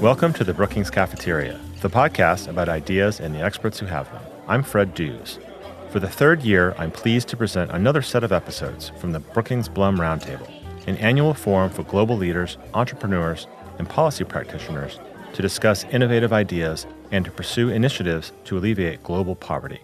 Welcome to the Brookings Cafeteria, the podcast about ideas and the experts who have them. I'm Fred Dews. For the third year, I'm pleased to present another set of episodes from the Brookings Blum Roundtable, an annual forum for global leaders, entrepreneurs, and policy practitioners to discuss innovative ideas and to pursue initiatives to alleviate global poverty.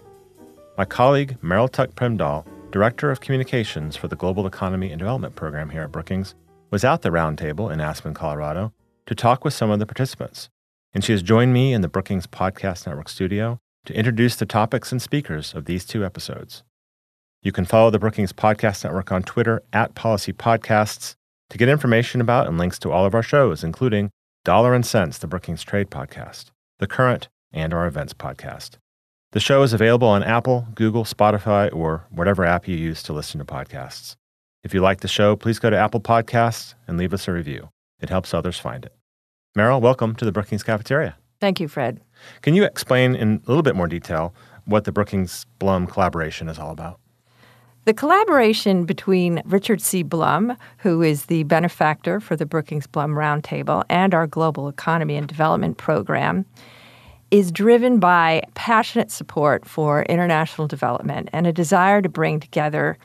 My colleague, Merrell Tuck Primdahl, Director of Communications for the Global Economy and Development Program here at Brookings, was at the roundtable in Aspen, Colorado, to talk with some of the participants. And she has joined me in the Brookings Podcast Network studio to introduce the topics and speakers of these two episodes. You can follow the Brookings Podcast Network on Twitter at Policy Podcasts to get information about and links to all of our shows, including Dollar and Sense, the Brookings Trade Podcast, The Current, and our Events Podcast. The show is available on Apple, Google, Spotify, or whatever app you use to listen to podcasts. If you like the show, please go to Apple Podcasts and leave us a review. It helps others find it. Merrell, welcome to the Brookings Cafeteria. Thank you, Fred. Can you explain in a little bit more detail what the Brookings Blum collaboration is all about? The collaboration between Richard C. Blum, who is the benefactor for the Brookings Blum Roundtable, and our Global Economy and Development Program is driven by passionate support for international development and a desire to bring together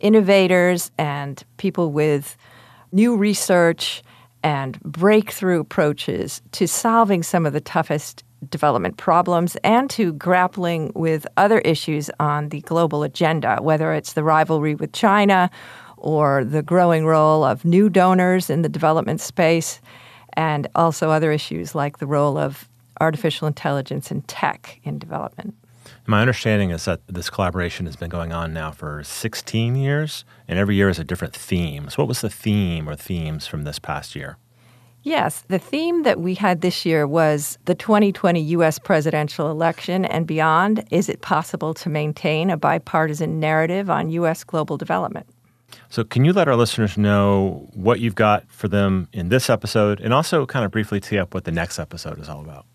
innovators and people with new research and breakthrough approaches to solving some of the toughest development problems and to grappling with other issues on the global agenda, whether it's the rivalry with China or the growing role of new donors in the development space, and also other issues like the role of artificial intelligence and tech in development. My understanding is that this collaboration has been going on now for 16 years, and every year is a different theme. So, what was the theme or themes from this past year? Yes, the theme that we had this year was the 2020 U.S. presidential election and beyond. Is it possible to maintain a bipartisan narrative on U.S. global development? So, can you let our listeners know what you've got for them in this episode and also kind of briefly tee up what the next episode is all about?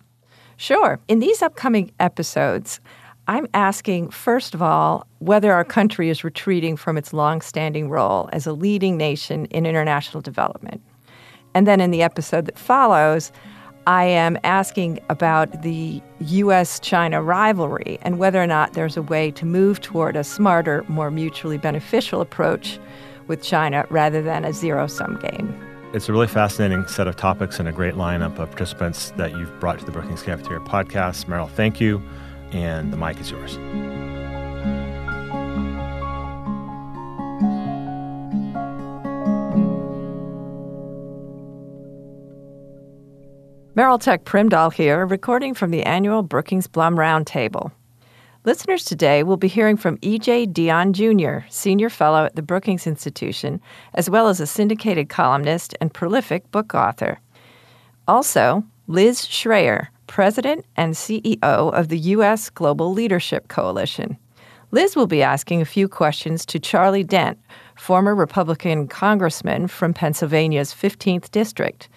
Sure. In these upcoming episodes, I'm asking, first of all, whether our country is retreating from its longstanding role as a leading nation in international development. And then in the episode that follows, I am asking about the US China rivalry and whether or not there's a way to move toward a smarter, more mutually beneficial approach with China rather than a zero sum game. It's a really fascinating set of topics and a great lineup of participants that you've brought to the Brookings Cafeteria podcast. Merrell, thank you and the mic is yours. Merrell Tuck Primdahl here, recording from the annual Brookings Blum Roundtable. Listeners today will be hearing from E.J. Dionne Jr., Senior Fellow at the Brookings Institution, as well as a syndicated columnist and prolific book author. Also, Liz Schrayer, President and CEO of the U.S. Global Leadership Coalition. Liz will be asking a few questions to Charlie Dent, former Republican congressman from Pennsylvania's 15th District.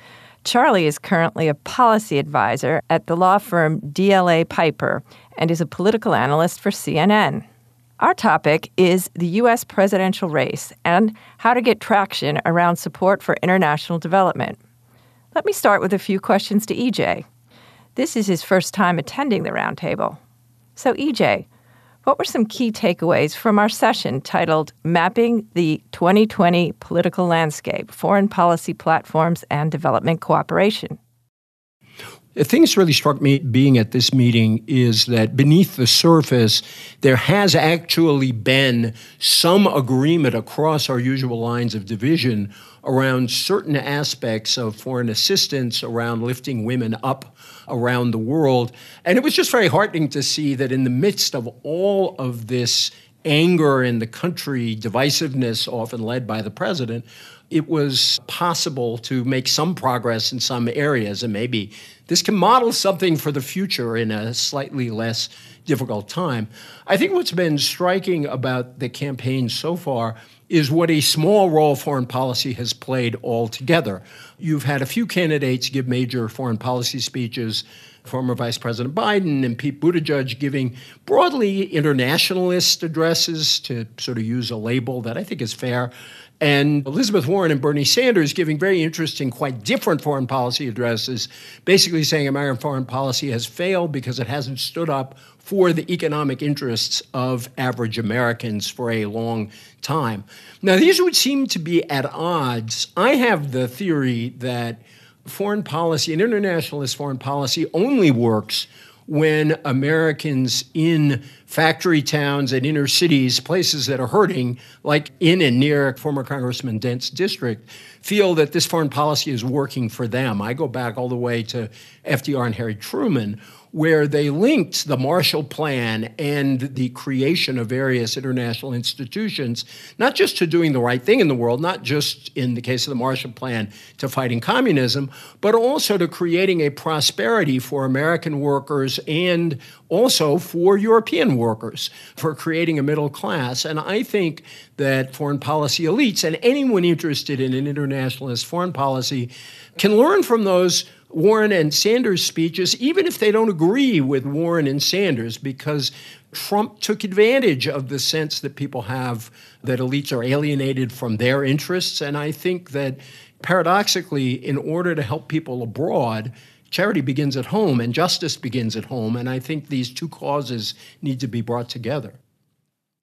Charlie is currently a policy advisor at the law firm DLA Piper and is a political analyst for CNN. Our topic is the U.S. presidential race and how to get traction around support for international development. Let me start with a few questions to EJ. This is his first time attending the roundtable. So, EJ, what were some key takeaways from our session titled Mapping the 2020 Political Landscape Foreign Policy Platforms and Development Cooperation? The thing that's really struck me being at this meeting is that beneath the surface, there has actually been some agreement across our usual lines of division around certain aspects of foreign assistance, around lifting women up around the world. And it was just very heartening to see that in the midst of all of this anger in the country, divisiveness often led by the president, it was possible to make some progress in some areas. And maybe this can model something for the future in a slightly less difficult time. I think what's been striking about the campaign so far is what a small role foreign policy has played altogether. You've had a few candidates give major foreign policy speeches former Vice President Biden and Pete Buttigieg giving broadly internationalist addresses to sort of use a label that I think is fair. and Elizabeth Warren and Bernie Sanders giving very interesting, quite different foreign policy addresses, basically saying American foreign policy has failed because it hasn't stood up for the economic interests of average Americans for a long time. Now, these would seem to be at odds. I have the theory that foreign policy and internationalist foreign policy only works when Americans in factory towns and inner cities, places that are hurting, like in and near former Congressman Dent's district, feel that this foreign policy is working for them. I go back all the way to FDR and Harry Truman, where they linked the Marshall Plan and the creation of various international institutions, not just to doing the right thing in the world, not just in the case of the Marshall Plan to fighting communism, but also to creating a prosperity for American workers and also for European workers, for creating a middle class. And I think that foreign policy elites and anyone interested in an internationalist foreign policy can learn from those Warren and Sanders speeches, even if they don't agree with Warren and Sanders, because Trump took advantage of the sense that people have that elites are alienated from their interests. And I think that paradoxically, in order to help people abroad, charity begins at home and justice begins at home. And I think these two causes need to be brought together.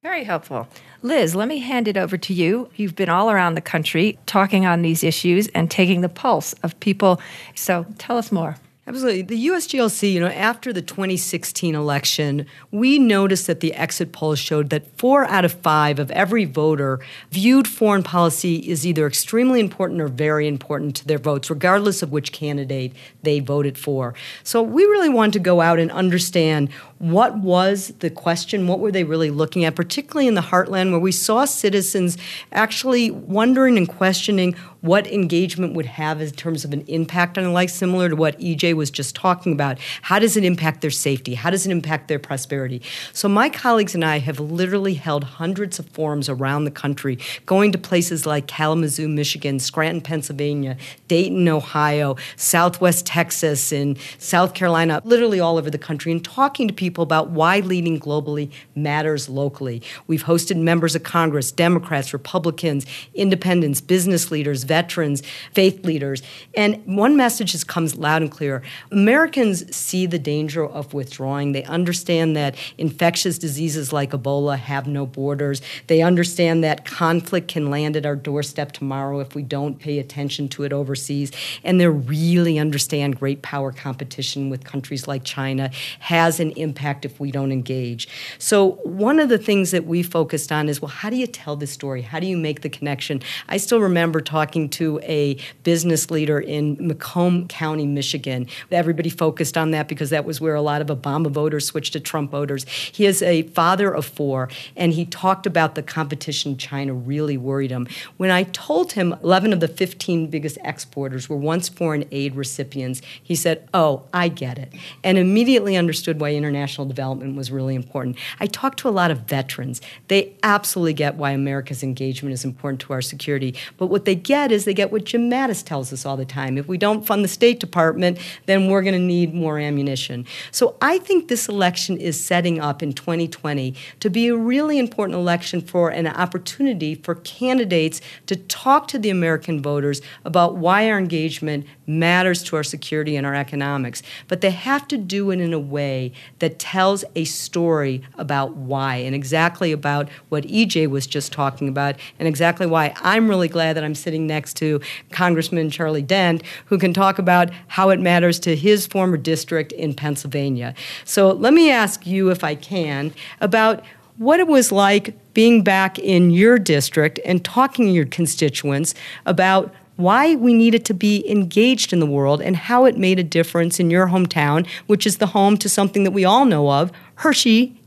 Very helpful. Liz, let me hand it over to you. You've been all around the country talking on these issues and taking the pulse of people. So tell us more. Absolutely. The USGLC, you know, after the 2016 election, we noticed that the exit polls showed that four out of five of every voter viewed foreign policy as either extremely important or very important to their votes, regardless of which candidate they voted for. So we really wanted to go out and understand what was the question, what were they really looking at, particularly in the heartland where we saw citizens actually wondering and questioning what engagement would have in terms of an impact on a life, similar to what EJ was just talking about. How does it impact their safety? How does it impact their prosperity? So, my colleagues and I have literally held hundreds of forums around the country, going to places like Kalamazoo, Michigan, Scranton, Pennsylvania, Dayton, Ohio, Southwest Texas, and South Carolina, literally all over the country, and talking to people people about why leading globally matters locally. We've hosted members of Congress, Democrats, Republicans, independents, business leaders, veterans, faith leaders. And one message has comes loud and clear. Americans see the danger of withdrawing. They understand that infectious diseases like Ebola have no borders. They understand that conflict can land at our doorstep tomorrow if we don't pay attention to it overseas. And they really understand great power competition with countries like China has an impact impact if we don't engage. So, one of the things that we focused on is well, how do you tell the story? How do you make the connection? I still remember talking to a business leader in Macomb County, Michigan. Everybody focused on that because that was where a lot of Obama voters switched to Trump voters. He is a father of four, and he talked about the competition China really worried him. When I told him 11 of the 15 biggest exporters were once foreign aid recipients, he said, Oh, I get it. And immediately understood why international international development was really important. I talked to a lot of veterans. They absolutely get why America's engagement is important to our security. But what they get is they get what Jim Mattis tells us all the time. If we don't fund the State Department, then we're going to need more ammunition. So I think this election is setting up in 2020 to be a really important election for an opportunity for candidates to talk to the American voters about why our engagement matters to our security and our economics. But they have to do it in a way that tells a story about why and exactly about what EJ was just talking about and exactly why I'm really glad that I'm sitting next to Congressman Charlie Dent, who can talk about how it matters to his former district in Pennsylvania. So let me ask you, if I can, about what it was like being back in your district and talking to your constituents about why we needed to be engaged in the world and how it made a difference in your hometown, which is the home to something that we all know of Hershey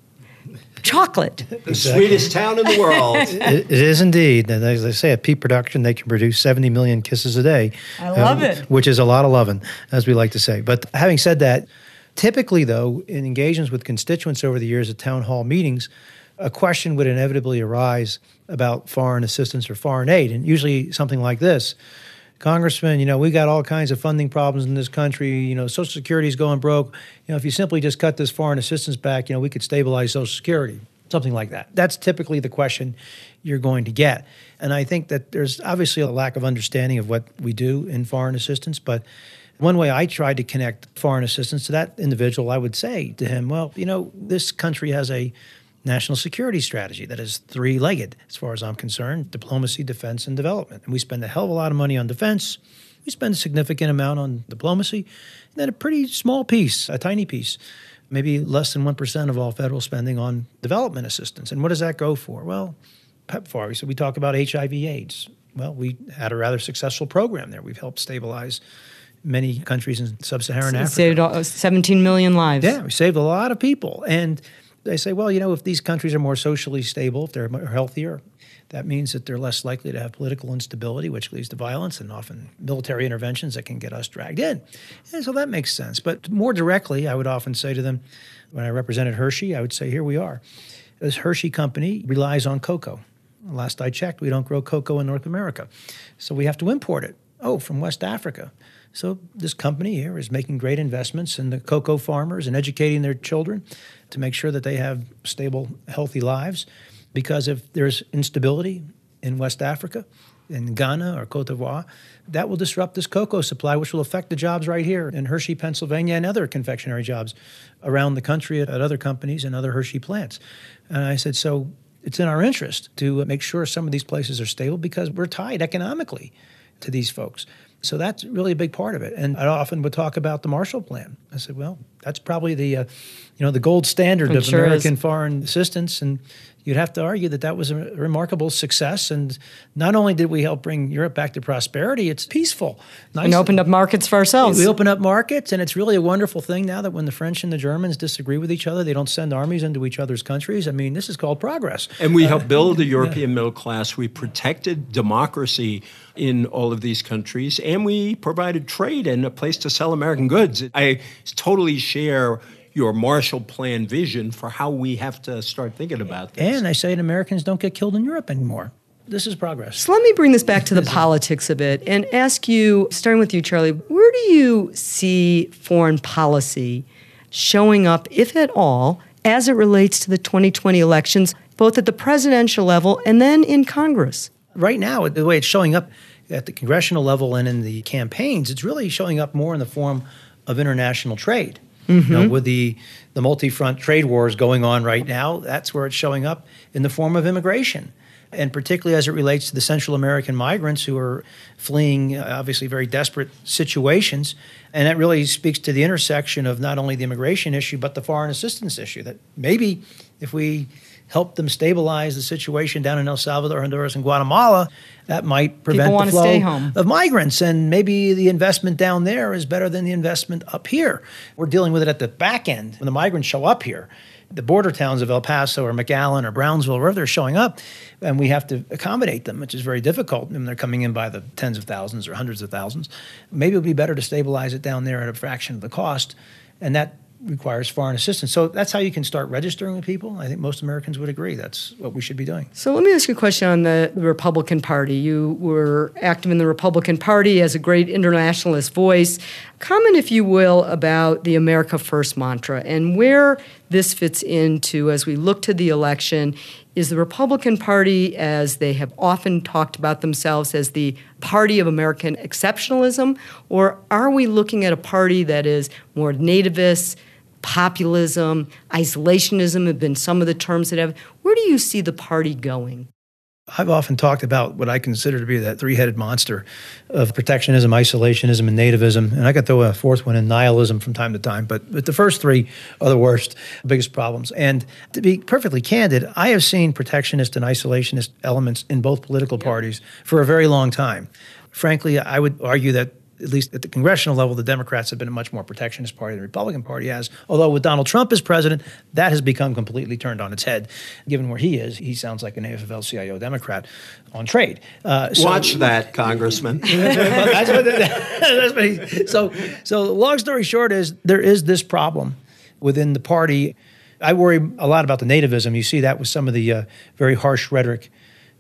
chocolate. The sweetest town in the world. it, it is indeed. And as I say, at peak production, they can produce 70 million kisses a day. I love um, it. Which is a lot of loving, as we like to say. But having said that, typically, though, in engagements with constituents over the years at town hall meetings, a question would inevitably arise about foreign assistance or foreign aid, and usually something like this. Congressman, you know, we got all kinds of funding problems in this country. You know, Social Security is going broke. You know, if you simply just cut this foreign assistance back, you know, we could stabilize Social Security. something like that. That's typically the question you're going to get. And I think that there's obviously a lack of understanding of what we do in foreign assistance, but one way I tried to connect foreign assistance to that individual, I would say to him, well, you know, this country has a national security strategy that is three legged, as far as I'm concerned diplomacy, defense, and development. And we spend a hell of a lot of money on defense. We spend a significant amount on diplomacy, and then a pretty small piece, a tiny piece, maybe less than 1% of all federal spending on development assistance. And what does that go for? Well, PEPFAR, so we talk about HIV AIDS. Well, we had a rather successful program there. We've helped stabilize many countries in sub-Saharan Africa. Saved uh, 17 million lives. Yeah, we saved a lot of people. And they say, well, you know, if these countries are more socially stable, if they're healthier, that means that they're less likely to have political instability, which leads to violence and often military interventions that can get us dragged in. And so that makes sense. But more directly, I would often say to them, when I represented Hershey, I would say, here we are. This Hershey company relies on cocoa. Last I checked, we don't grow cocoa in North America. So we have to import it. Oh, from West Africa. So this company here is making great investments in the cocoa farmers and educating their children to make sure that they have stable, healthy lives. Because if there's instability in West Africa, in Ghana or Cote d'Ivoire, that will disrupt this cocoa supply, which will affect the jobs right here in Hershey, Pennsylvania, and other confectionery jobs around the country at, at other companies and other Hershey plants. And I said, so it's in our interest to make sure some of these places are stable because we're tied economically to these folks. So that's really a big part of it. And I often would talk about the Marshall Plan. I said, well, that's probably the, uh, you know, the gold standard of sure American is. foreign assistance. And you'd have to argue that that was a remarkable success. And not only did we help bring Europe back to prosperity, it's peaceful. Nice. And opened up markets for ourselves. We opened up markets, and it's really a wonderful thing now that when the French and the Germans disagree with each other, they don't send armies into each other's countries. I mean, this is called progress. And we helped uh, build the European middle class. We protected democracy in all of these countries, and we provided trade and a place to sell American goods. I totally share your Marshall Plan vision for how we have to start thinking about this. And I say that Americans don't get killed in Europe anymore. This is progress. So let me bring this back to the politics a bit and ask you, starting with you, Charlie, where do you see foreign policy showing up, if at all, as it relates to the 2020 elections, both at the presidential level and then in Congress? Right now, the way it's showing up at the congressional level and in the campaigns, it's really showing up more in the form of international trade. You know, mm-hmm. with the the multi-front trade wars going on right now, that's where it's showing up in the form of immigration. And particularly as it relates to the Central American migrants who are fleeing uh, obviously very desperate situations. And that really speaks to the intersection of not only the immigration issue, but the foreign assistance issue. That maybe if we help them stabilize the situation down in El Salvador, Honduras, and Guatemala, that might prevent the flow of migrants. And maybe the investment down there is better than the investment up here. We're dealing with it at the back end when the migrants show up here. The border towns of El Paso or McAllen or Brownsville, wherever they're showing up, and we have to accommodate them, which is very difficult. And they're coming in by the tens of thousands or hundreds of thousands. Maybe it would be better to stabilize it down there at a fraction of the cost, and that requires foreign assistance. So that's how you can start registering with people. I think most Americans would agree that's what we should be doing. So let me ask you a question on the Republican Party. You were active in the Republican Party as a great internationalist voice. Comment, if you will, about the America First mantra and where this fits into as we look to the election. Is the Republican Party, as they have often talked about themselves, as the party of American exceptionalism, or are we looking at a party that is more nativist, populism, isolationism have been some of the terms that have. Where do you see the party going? I've often talked about what I consider to be that three headed monster of protectionism, isolationism, and nativism. And I could throw a fourth one in nihilism from time to time, but, but the first three are the worst, biggest problems. And to be perfectly candid, I have seen protectionist and isolationist elements in both political parties for a very long time. Frankly, I would argue that at least at the congressional level, the Democrats have been a much more protectionist party than the Republican Party has. Although with Donald Trump as president, that has become completely turned on its head. Given where he is, he sounds like an AFL-CIO Democrat on trade. Uh, so- Watch that, Congressman. that's what, that's what he, so, so long story short is there is this problem within the party. I worry a lot about the nativism. You see that with some of the uh, very harsh rhetoric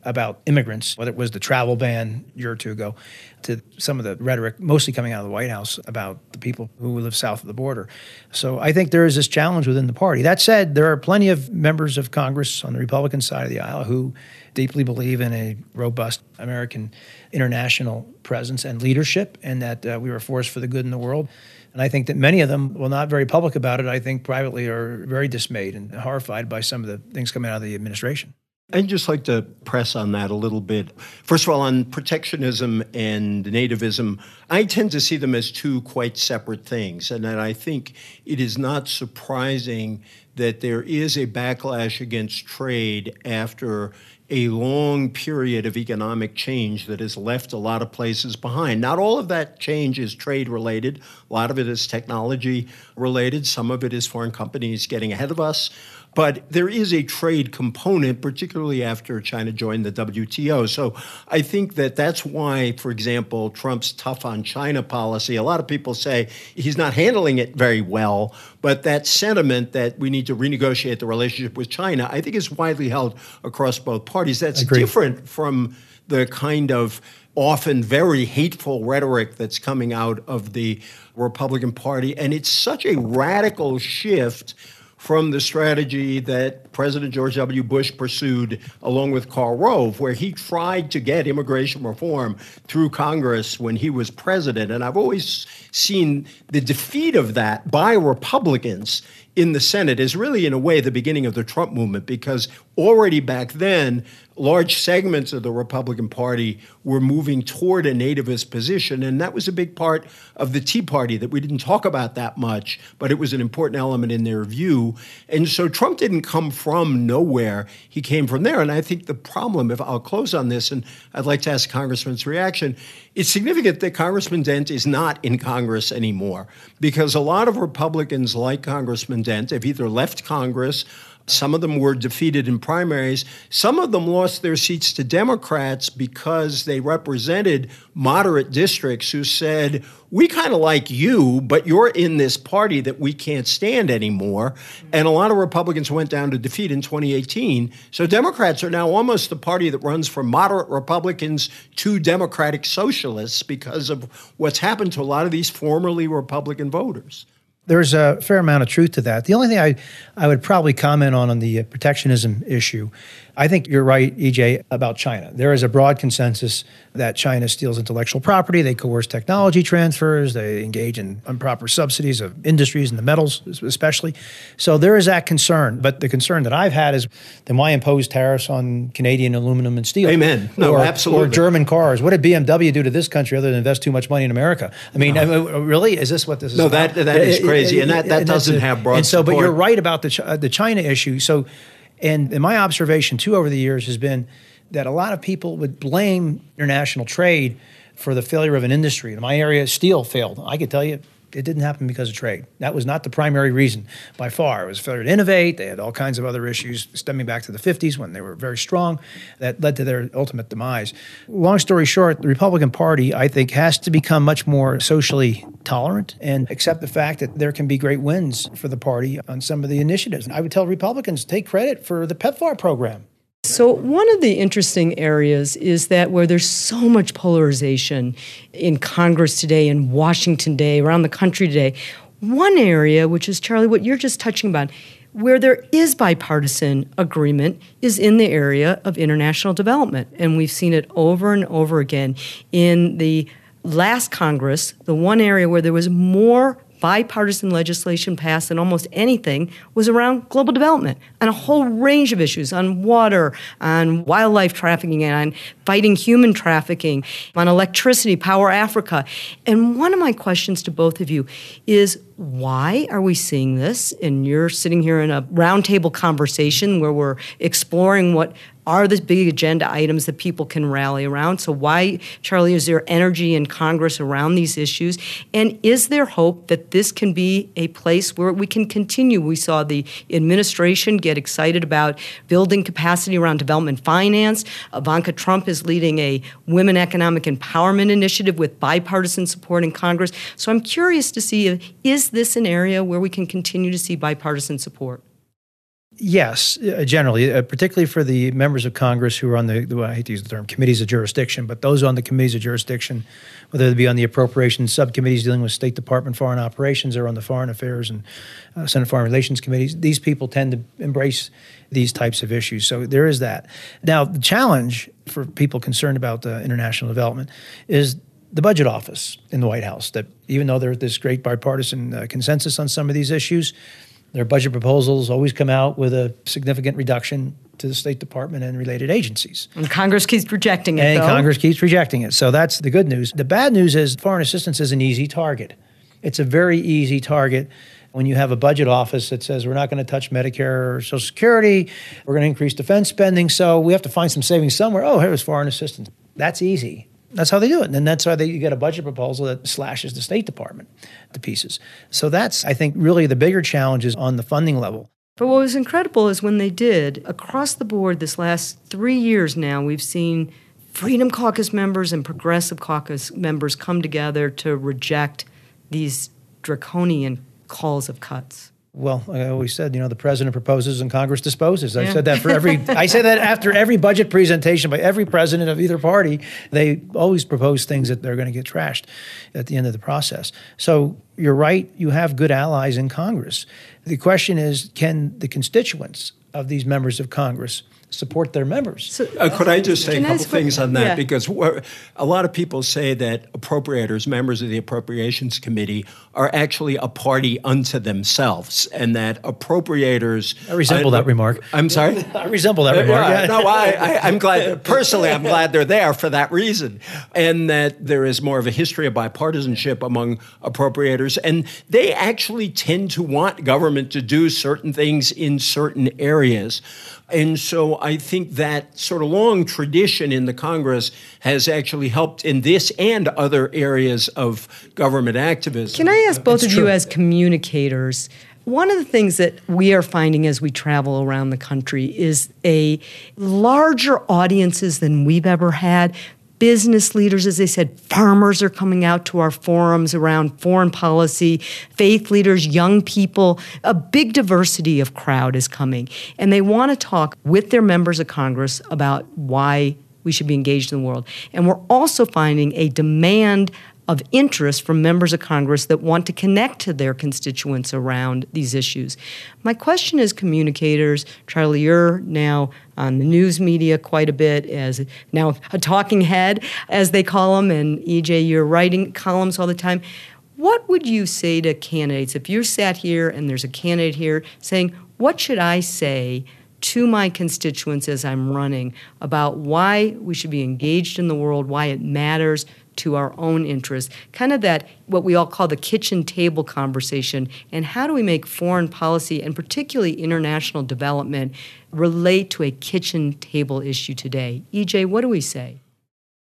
about immigrants, whether it was the travel ban a year or two ago, to some of the rhetoric mostly coming out of the White House about the people who live south of the border. So I think there is this challenge within the party. That said, there are plenty of members of Congress on the Republican side of the aisle who deeply believe in a robust American international presence and leadership, and that uh, we are a force for the good in the world. And I think that many of them, while not very public about it, I think privately are very dismayed and horrified by some of the things coming out of the administration. I'd just like to press on that a little bit. First of all, on protectionism and nativism, I tend to see them as two quite separate things. And I think it is not surprising that there is a backlash against trade after a long period of economic change that has left a lot of places behind. Not all of that change is trade related, a lot of it is technology related, some of it is foreign companies getting ahead of us. But there is a trade component, particularly after China joined the WTO. So I think that that's why, for example, Trump's tough on China policy, a lot of people say he's not handling it very well. But that sentiment that we need to renegotiate the relationship with China, I think is widely held across both parties. That's different from the kind of often very hateful rhetoric that's coming out of the Republican Party. And it's such a radical shift from the strategy that President George W. Bush pursued along with Karl Rove, where he tried to get immigration reform through Congress when he was president. And I've always seen the defeat of that by Republicans in the Senate is really, in a way, the beginning of the Trump movement because already back then, large segments of the Republican Party were moving toward a nativist position. And that was a big part of the Tea Party that we didn't talk about that much, but it was an important element in their view. And so Trump didn't come from nowhere, he came from there. And I think the problem, if I'll close on this, and I'd like to ask Congressman's reaction, it's significant that Congressman Dent is not in Congress anymore because a lot of Republicans like Congressman Dent have either left Congress some of them were defeated in primaries. Some of them lost their seats to Democrats because they represented moderate districts who said, We kind of like you, but you're in this party that we can't stand anymore. And a lot of Republicans went down to defeat in 2018. So Democrats are now almost the party that runs from moderate Republicans to Democratic socialists because of what's happened to a lot of these formerly Republican voters there's a fair amount of truth to that. The only thing I, I would probably comment on on the protectionism issue I think you're right, EJ, about China. There is a broad consensus that China steals intellectual property, they coerce technology transfers, they engage in improper subsidies of industries and the metals, especially. So there is that concern. But the concern that I've had is then why impose tariffs on Canadian aluminum and steel? Amen. No, or, absolutely. Or German cars. What did BMW do to this country other than invest too much money in America? I mean, no. really, is this what this is? No, about? that that is crazy, and that, that and doesn't have broad. And so, support. but you're right about the the China issue. So and, and my observation too over the years has been that a lot of people would blame international trade for the failure of an industry. In my area, steel failed. I could tell you it didn't happen because of trade. That was not the primary reason by far. It was failure to innovate. They had all kinds of other issues stemming back to the 50s when they were very strong that led to their ultimate demise. Long story short, the Republican Party, I think, has to become much more socially tolerant and accept the fact that there can be great wins for the party on some of the initiatives. I would tell Republicans take credit for the PEPFAR program. So, one of the interesting areas is that where there's so much polarization in Congress today, in Washington today, around the country today, one area, which is, Charlie, what you're just touching about, where there is bipartisan agreement is in the area of international development. And we've seen it over and over again. In the last Congress, the one area where there was more bipartisan legislation passed than almost anything was around global development and a whole range of issues on water, on wildlife trafficking, and on fighting human trafficking, on electricity, Power Africa. And one of my questions to both of you is why are we seeing this? And you're sitting here in a roundtable conversation where we're exploring what are the big agenda items that people can rally around. So, why, Charlie, is there energy in Congress around these issues? And is there hope that this can be a place where we can continue? We saw the administration get excited about building capacity around development finance. Ivanka Trump is leading a women economic empowerment initiative with bipartisan support in Congress. So, I'm curious to see if, is this an area where we can continue to see bipartisan support? Yes, uh, generally, uh, particularly for the members of Congress who are on the, well, I hate to use the term committees of jurisdiction, but those on the committees of jurisdiction, whether they be on the appropriations subcommittees dealing with State Department foreign operations or on the foreign affairs and uh, Senate foreign relations committees, these people tend to embrace these types of issues. So there is that. Now, the challenge for people concerned about uh, international development is the budget office in the White House. That even though there's this great bipartisan uh, consensus on some of these issues, their budget proposals always come out with a significant reduction to the State Department and related agencies. And Congress keeps rejecting it. And though. Congress keeps rejecting it. So that's the good news. The bad news is foreign assistance is an easy target. It's a very easy target when you have a budget office that says we're not going to touch Medicare or Social Security, we're going to increase defense spending, so we have to find some savings somewhere. Oh, here's foreign assistance. That's easy. That's how they do it. And that's why they, you get a budget proposal that slashes the State Department to pieces. So that's, I think, really the bigger challenge is on the funding level. But what was incredible is when they did, across the board, this last three years now, we've seen Freedom Caucus members and Progressive Caucus members come together to reject these draconian calls of cuts. Well, I always said, you know, the president proposes and Congress disposes. I said that for every. I say that after every budget presentation by every president of either party. They always propose things that they're going to get trashed at the end of the process. So you're right. You have good allies in Congress. The question is, can the constituents of these members of Congress support their members. So, uh, could I just say a couple things on that? Yeah. Because a lot of people say that appropriators, members of the Appropriations Committee, are actually a party unto themselves, and that appropriators. I resemble uh, that remark. I'm sorry? I resemble that remark. Uh, yeah, no, I, I, I'm glad, personally, I'm glad they're there for that reason, and that there is more of a history of bipartisanship among appropriators, and they actually tend to want government to do certain things in certain areas. And so I think that sort of long tradition in the Congress has actually helped in this and other areas of government activism. Can I ask uh, both it's of true. you as communicators? One of the things that we are finding as we travel around the country is a larger audiences than we've ever had business leaders, as they said, farmers are coming out to our forums around foreign policy, faith leaders, young people. A big diversity of crowd is coming. And they want to talk with their members of Congress about why we should be engaged in the world. And we're also finding a demand of interest from members of Congress that want to connect to their constituents around these issues. My question is communicators, Charlie, you're now on the news media quite a bit as now a talking head, as they call them, and EJ, you're writing columns all the time. What would you say to candidates if you sat here and there's a candidate here saying, What should I say to my constituents as I'm running about why we should be engaged in the world, why it matters to our own interests, kind of that what we all call the kitchen table conversation, and how do we make foreign policy and particularly international development relate to a kitchen table issue today? EJ, what do we say?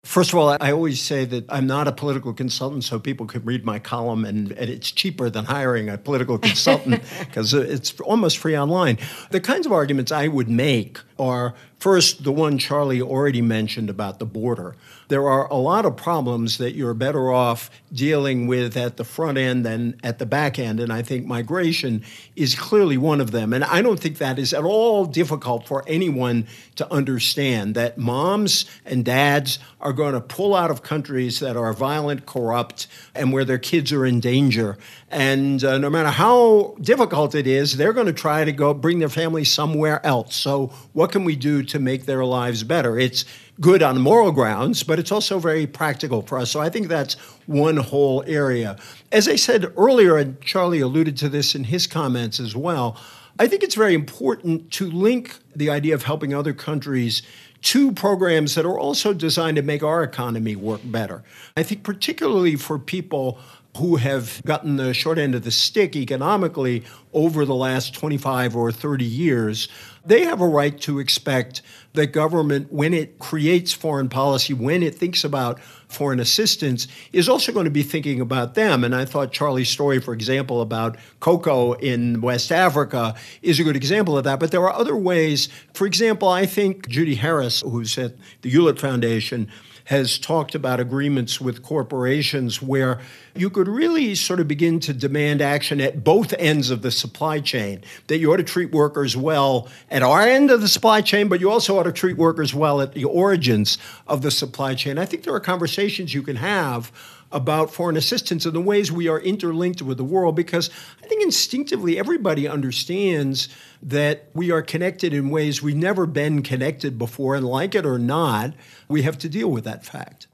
First of all, I always say that I'm not a political consultant, so people can read my column, and, and it's cheaper than hiring a political consultant because it's almost free online. The kinds of arguments I would make are first, the one Charlie already mentioned about the border there are a lot of problems that you're better off dealing with at the front end than at the back end. And I think migration is clearly one of them. And I don't think that is at all difficult for anyone to understand that moms and dads are going to pull out of countries that are violent, corrupt, and where their kids are in danger. And uh, no matter how difficult it is, they're going to try to go bring their family somewhere else. So, what can we do to make their lives better? It's good on moral grounds, but it's also very practical for us. So I think that's one whole area. As I said earlier, and Charlie alluded to this in his comments as well, I think it's very important to link the idea of helping other countries to programs that are also designed to make our economy work better. I think, particularly for people who have gotten the short end of the stick economically over the last 25 or 30 years, they have a right to expect that government, when it creates foreign policy, when it thinks about foreign assistance, is also going to be thinking about them. And I thought Charlie's story, for example, about cocoa in West Africa is a good example of that. But there are other ways. For example, I think Judy Harris, who's at the Hewlett Foundation, has talked about agreements with corporations where you could really sort of begin to demand action at both ends of the supply chain. That you ought to treat workers well at our end of the supply chain, but you also ought to treat workers well at the origins of the supply chain. I think there are conversations you can have about foreign assistance and the ways we are interlinked with the world because I think instinctively everybody understands that we are connected in ways we've never been connected before, and like it or not, we have to deal with that fact.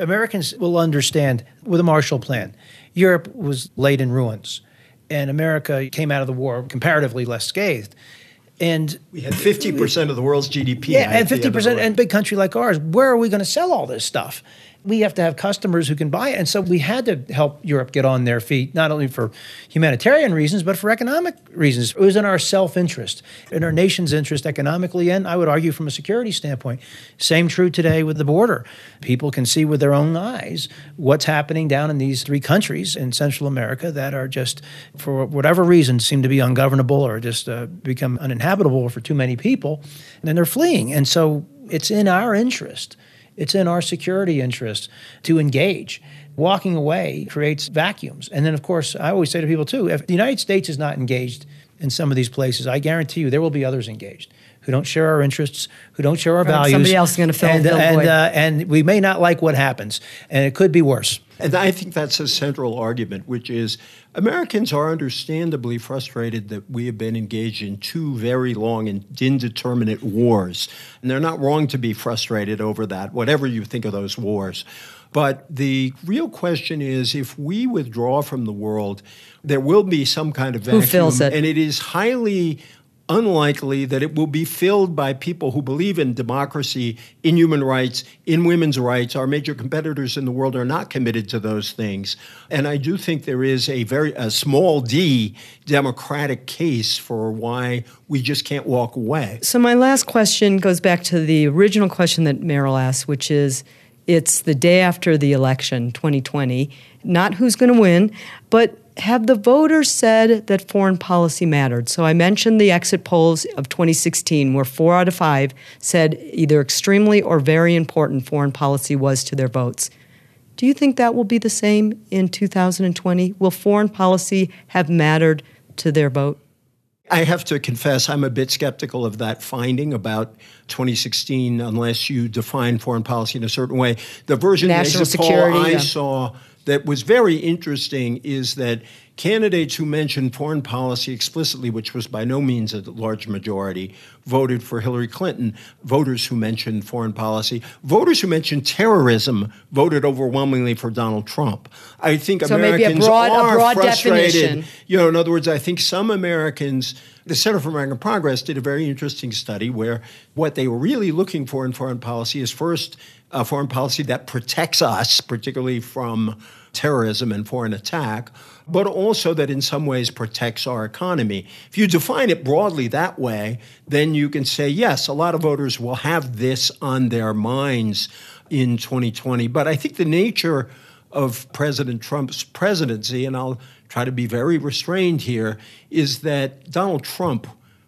Americans will understand with the Marshall Plan, Europe was laid in ruins, and America came out of the war comparatively less scathed. And we had 50% of the world's GDP. Yeah, and 50%, and big country like ours, where are we going to sell all this stuff? We have to have customers who can buy it. And so we had to help Europe get on their feet, not only for humanitarian reasons, but for economic reasons. It was in our self interest, in our nation's interest economically, and I would argue from a security standpoint. Same true today with the border. People can see with their own eyes what's happening down in these three countries in Central America that are just, for whatever reason, seem to be ungovernable or just uh, become uninhabitable for too many people. And then they're fleeing. And so it's in our interest it's in our security interest to engage. Walking away creates vacuums. And then, of course, I always say to people too if the United States is not engaged in some of these places, I guarantee you there will be others engaged who don't share our interests, who don't share our right, values. Somebody else is going to fill and, the and, uh, and we may not like what happens, and it could be worse. And I think that's a central argument, which is Americans are understandably frustrated that we have been engaged in two very long and indeterminate wars. And they're not wrong to be frustrated over that, whatever you think of those wars. But the real question is if we withdraw from the world, there will be some kind of vacuum. Who fills it? And it is highly unlikely that it will be filled by people who believe in democracy, in human rights, in women's rights. Our major competitors in the world are not committed to those things. And I do think there is a very a small d democratic case for why we just can't walk away. So my last question goes back to the original question that Merrell asked, which is it's the day after the election, 2020, not who's going to win, but have the voters said that foreign policy mattered? So I mentioned the exit polls of 2016, where four out of five said either extremely or very important foreign policy was to their votes. Do you think that will be the same in 2020? Will foreign policy have mattered to their vote? I have to confess, I'm a bit skeptical of that finding about 2016, unless you define foreign policy in a certain way. The version National security, poll I yeah. saw that was very interesting is that candidates who mentioned foreign policy explicitly, which was by no means a large majority, voted for Hillary Clinton. Voters who mentioned foreign policy, voters who mentioned terrorism, voted overwhelmingly for Donald Trump. I think so Americans maybe a broad, are a broad frustrated. Definition. You know, in other words, I think some Americans. The Center for American Progress did a very interesting study where what they were really looking for in foreign policy is first a foreign policy that protects us, particularly from terrorism and foreign attack, but also that in some ways protects our economy. If you define it broadly that way, then you can say, yes, a lot of voters will have this on their minds in 2020. But I think the nature of President Trump's presidency, and I'll try to be very restrained here, is that Donald Trump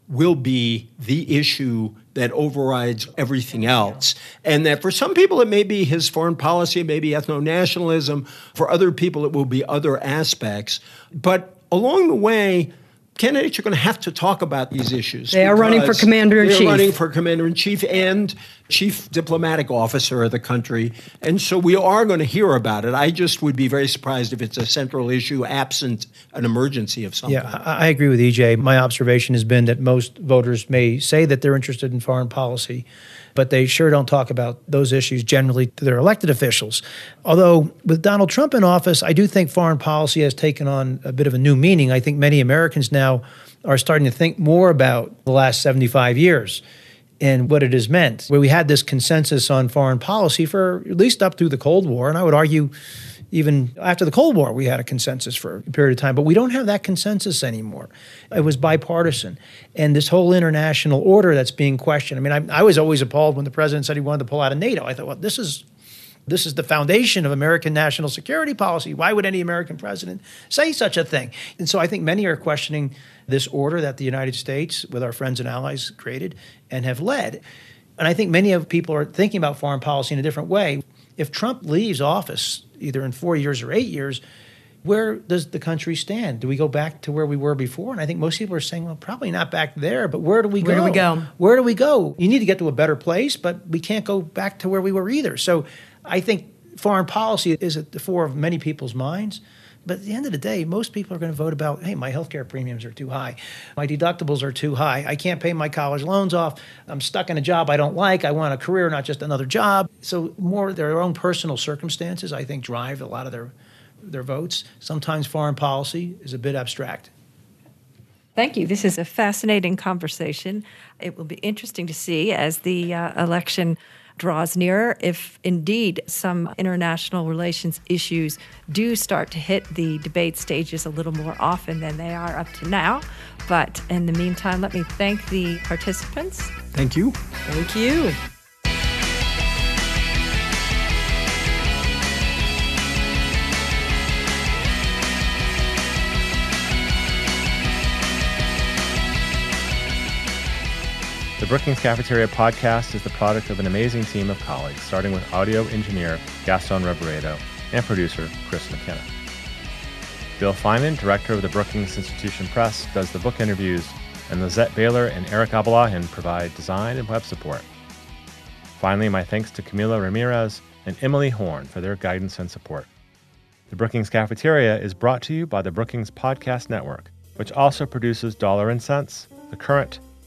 will be the issue that overrides everything else. And that for some people, it may be his foreign policy, maybe ethno nationalism. For other people, it will be other aspects. But along the way, candidates are going to have to talk about these issues. They are running for commander in chief. They're running for commander in chief and chief diplomatic officer of the country. And so we are going to hear about it. I just would be very surprised if it's a central issue absent an emergency of some kind. yeah, kind. I agree with EJ. My observation has been that most voters may say that they're interested in foreign policy but they sure don't talk about those issues generally to their elected officials. Although with Donald Trump in office, I do think foreign policy has taken on a bit of a new meaning. I think many Americans now are starting to think more about the last 75 years and what it has meant. Where we had this consensus on foreign policy for at least up through the Cold War, and I would argue even after the Cold War, we had a consensus for a period of time, but we don't have that consensus anymore. It was bipartisan. And this whole international order that's being questioned. I mean, I, I was always appalled when the president said he wanted to pull out of NATO. I thought, well, this is this is the foundation of American national security policy. Why would any American president say such a thing? And so I think many are questioning this order that the United States, with our friends and allies, created and have led. And I think many of people are thinking about foreign policy in a different way if Trump leaves office, either in four years or eight years, where does the country stand? Do we go back to where we were before? And I think most people are saying, well, probably not back there, but where do we where go? Where do we go? Where do we go? You need to get to a better place, but we can't go back to where we were either. So I think foreign policy is at the fore of many people's minds. But at the end of the day, most people are going to vote about, hey, my healthcare premiums are too high. My deductibles are too high. I can't pay my college loans off. I'm stuck in a job I don't like. I want a career, not just another job. So more their own personal circumstances, I think, drive a lot of their their votes. Sometimes foreign policy is a bit abstract. Thank you. This is a fascinating conversation. It will be interesting to see as the uh, election draws nearer if indeed some international relations issues do start to hit the debate stages a little more often than they are up to now. But in the meantime, let me thank the participants. Thank you. Thank you. The Brookings Cafeteria podcast is the product of an amazing team of colleagues, starting with audio engineer Gaston Reboredo and producer Chris McKenna. Bill Finan, director of the Brookings Institution Press, does the book interviews, and Lisette Baylor and Eric Abalahin provide design and web support. Finally, my thanks to Camila Ramirez and Emily Horne for their guidance and support. The Brookings Cafeteria is brought to you by the Brookings Podcast Network, which also produces Dollar and Sense, The Current,